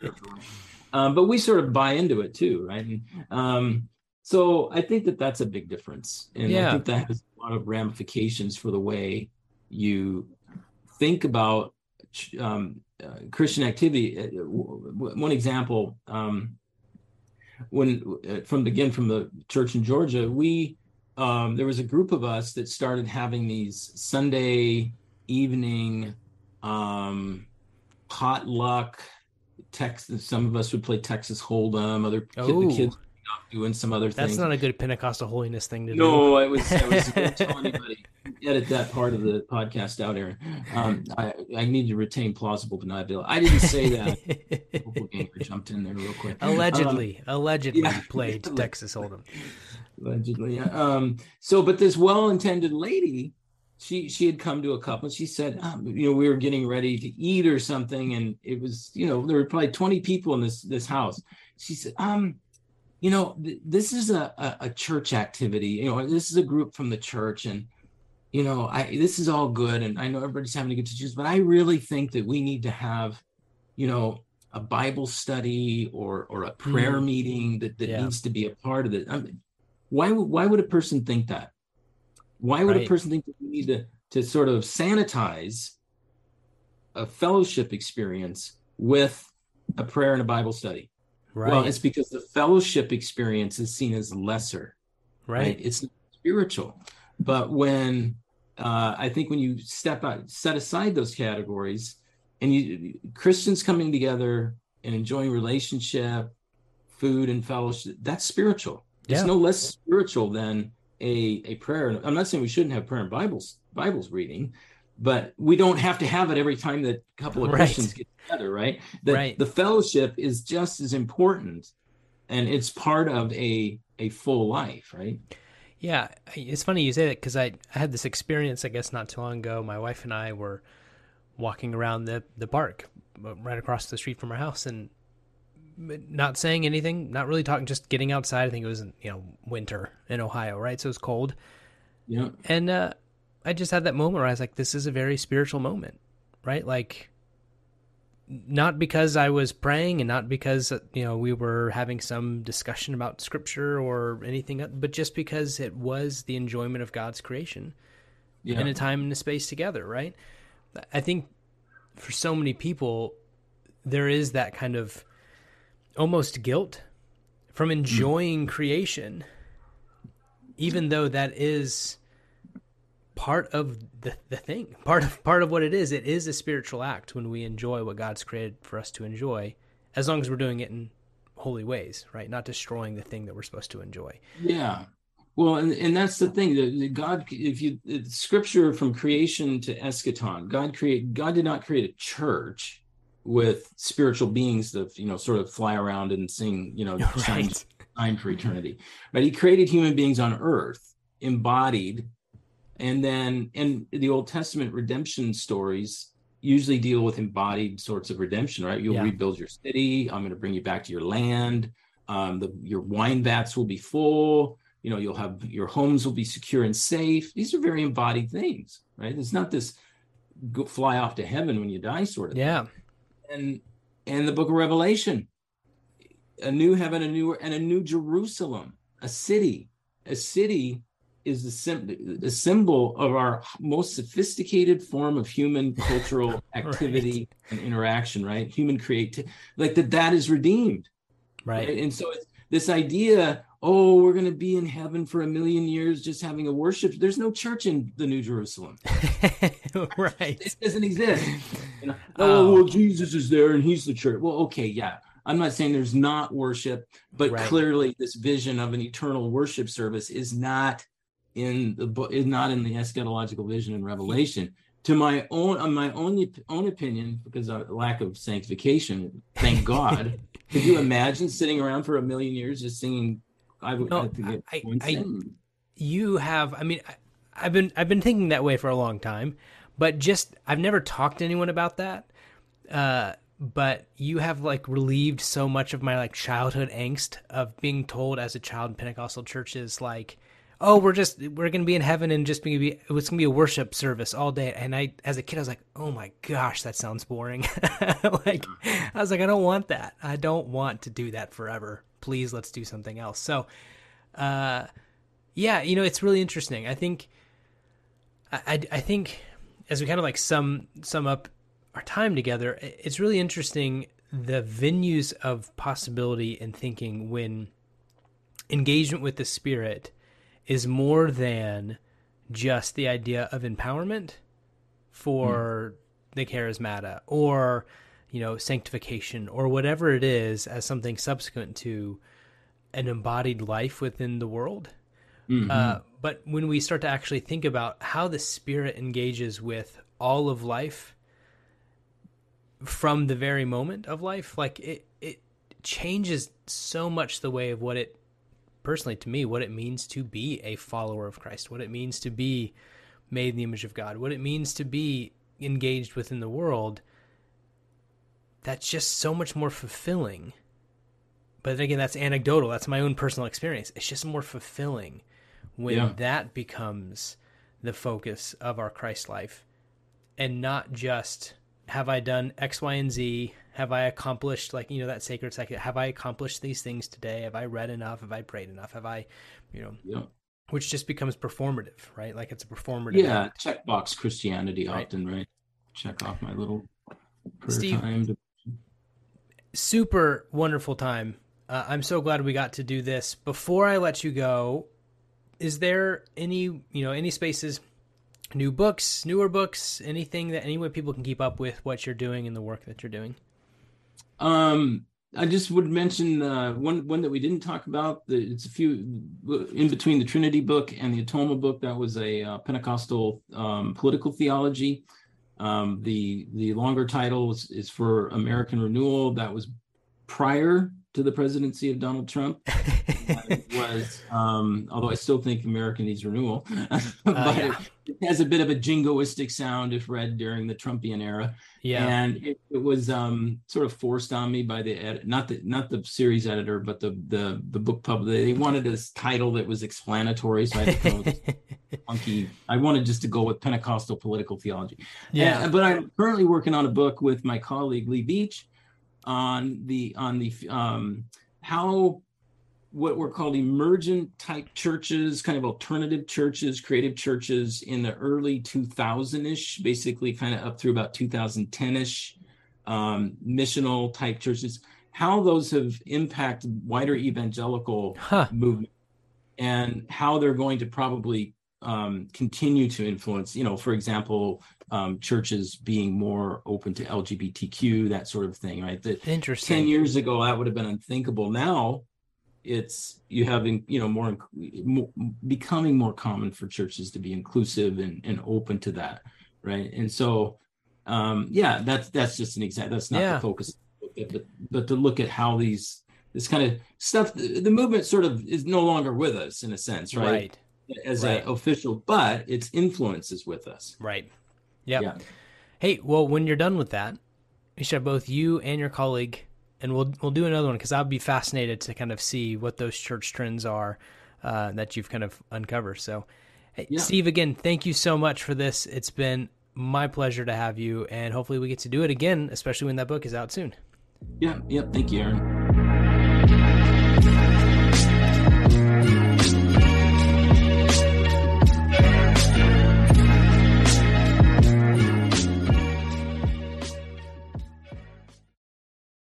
um, but we sort of buy into it too, right? And, um, so I think that that's a big difference, and yeah. I think that has a lot of ramifications for the way you think about um, uh, Christian activity. Uh, one example, um, when uh, from again from the church in Georgia, we um, there was a group of us that started having these Sunday evening um, potluck Texas. Some of us would play Texas Hold'em. Other oh. the kids doing some other things.
That's not a good Pentecostal holiness thing to
no,
do.
No, I was. I was don't tell anybody. Edit that part of the podcast out, Aaron. Um, I I need to retain plausible deniability. I didn't say that. jumped in there real quick.
Allegedly, um, allegedly yeah, played Texas Hold'em.
Allegedly, um. So, but this well-intended lady she she had come to a couple and she said um, you know we were getting ready to eat or something and it was you know there were probably 20 people in this this house she said um you know th- this is a, a, a church activity you know this is a group from the church and you know i this is all good and i know everybody's having to get to choose but i really think that we need to have you know a bible study or or a prayer mm. meeting that that yeah. needs to be a part of it I mean, why why would a person think that Why would
Right.
a person think that we need to to sort of sanitize a fellowship experience with a prayer and a Bible study?
Right.
Well, it's because the fellowship experience is seen as lesser, right?
right.
It's not spiritual. But when uh, I think when you step out, set aside those categories, and you Christians coming together and enjoying relationship, food, and fellowship, that's spiritual. It's
Yeah.
no less spiritual than a a prayer. I'm not saying we shouldn't have prayer and Bibles Bibles reading, but we don't have to have it every time that a couple of
Right.
Christians get together, right? The,
Right.
the fellowship is just as important, and it's part of a a full life, right?
Yeah, it's funny you say that because I, I had this experience, I guess, not too long ago. My wife and I were walking around the, the park uh, right across the street from our house and not saying anything, not really talking, just getting outside. I think it was, you know, winter in Ohio, right? So it was cold.
Yeah.
And uh, I just had that moment where I was like, this is a very spiritual moment, right? Like, not because I was praying and not because, uh, you know, we were having some discussion about scripture or anything, but just because it was the enjoyment of God's creation
Yeah.
in a time and a space together, right? I think for so many people, there is that kind of almost guilt from enjoying creation, even though that is part of the, the thing, part of part of what it is. It is a spiritual act when we enjoy what God's created for us to enjoy, as long as we're doing it in holy ways, right? Not destroying the thing that we're supposed to enjoy.
Yeah. Well, and, and that's the thing that God, if you scripture from creation to eschaton, God create God did not create a church with spiritual beings that you know sort of fly around and sing you know
Right.
shine for eternity. Right? He created human beings on earth, embodied, and then in the Old Testament redemption stories usually deal with embodied sorts of redemption. Right? You'll
Yeah.
rebuild your city. I'm going to bring you back to your land. Um, the, your wine vats will be full you know you'll have your homes will be secure and safe these are very embodied things right it's not this go fly off to heaven when you die sort of
Yeah.
thing. And and the book of revelation a new heaven a new and a new jerusalem a city a city is the, sim- the symbol of our most sophisticated form of human cultural activity and interaction right human creativity like that that is redeemed
Right.
Right? And so it's this idea, oh, we're going to be in heaven for a million years just having a worship. There's no church in the New Jerusalem.
right.
It doesn't exist. You know,
Oh.
oh, well, Jesus is there and he's the church. Well, okay, yeah. I'm not saying there's not worship, but
Right.
clearly this vision of an eternal worship service is not in the book, is not in the eschatological vision in Revelation. To my own, on my own own opinion, because of lack of sanctification, thank God. Could you imagine sitting around for a million years just singing? I would.
No,
I
I- I- you have i mean I, i've been i've been thinking that way for a long time but just i've never talked to anyone about that uh but you have like relieved so much of my like childhood angst of being told as a child in pentecostal churches like oh we're just we're gonna be in heaven and just gonna be it's gonna be a worship service all day. And i as a kid i was like oh my gosh that sounds boring. Like i was like i don't want that. I don't want to do that forever please let's do something else so uh yeah, you know, it's really interesting. I think, I, I, I think, as we kind of like sum sum up our time together, it's really interesting the venues of possibility and thinking when engagement with the spirit is more than just the idea of empowerment for the charismata or you know sanctification or whatever it is as something subsequent to an embodied life within the world
Mhm.
uh, but when we start to actually think about how the spirit engages with all of life from the very moment of life, like it, it changes so much the way of what it, personally to me, what it means to be a follower of Christ, what it means to be made in the image of God, what it means to be engaged within the world. That's just so much more fulfilling. But again, that's anecdotal. That's my own personal experience. It's just more fulfilling when
Yeah.
that becomes the focus of our Christ life and not just have I done X, Y, and Z? Have I accomplished like you know that sacred second? Have I accomplished these things today? Have I read enough? Have I prayed enough? Have I, you know,
Yeah.
which just becomes performative, right? Like it's a performative.
Yeah, checkbox Christianity right. often, right? Check off my little prayer Steve, time. To...
Super wonderful time. Uh, I'm so glad we got to do this. Before I let you go, is there any you know any spaces, new books, newer books, anything that any way people can keep up with what you're doing and the work that you're doing?
Um, I just would mention uh, one one that we didn't talk about. It's a few in between the Trinity book and the Atonement book. That was a uh, Pentecostal um, political theology. Um, the the longer title is, is, for American Renewal. That was prior to the presidency of Donald Trump. was um, although I still think America needs renewal, but uh, yeah. it, it, has a bit of a jingoistic sound if read during the Trumpian era. Yeah, and it, it was um, sort of forced on me by the ed- not the not the series editor, but the the the book pub. They wanted this title that was explanatory, so I had to come with funky. I wanted just to go with Pentecostal political theology. Yeah, and, but I'm currently working on a book with my colleague Lee Beach on the on the um, how what were called emergent type churches, kind of alternative churches, creative churches in the early 2000-ish, basically kind of up through about 2010-ish, um, missional type churches, how those have impacted wider evangelical huh. movement and how they're going to probably um, continue to influence, you know, for example, um, churches being more open to LGBTQ, that sort of thing, right? That
Interesting.
10 years ago, that would have been unthinkable. Now, it's you having you know more, more, becoming more common for churches to be inclusive and, and open to that right and so um yeah that's that's just an example that's not yeah. the focus but but to look at how these this kind of stuff the, the, movement sort of is no longer with us in a sense right, right. As right. an official but its influence is with us
right yep. yeah hey well when you're done with that you should have both you and your colleague and we'll we'll do another one because I'd be fascinated to kind of see what those church trends are uh, that you've kind of uncovered. So, hey, yeah. Steve, again, thank you so much for this. It's been my pleasure to have you, and hopefully we get to do it again, especially when that book is out soon.
Yeah. Yep. Yeah, thank you, Aaron.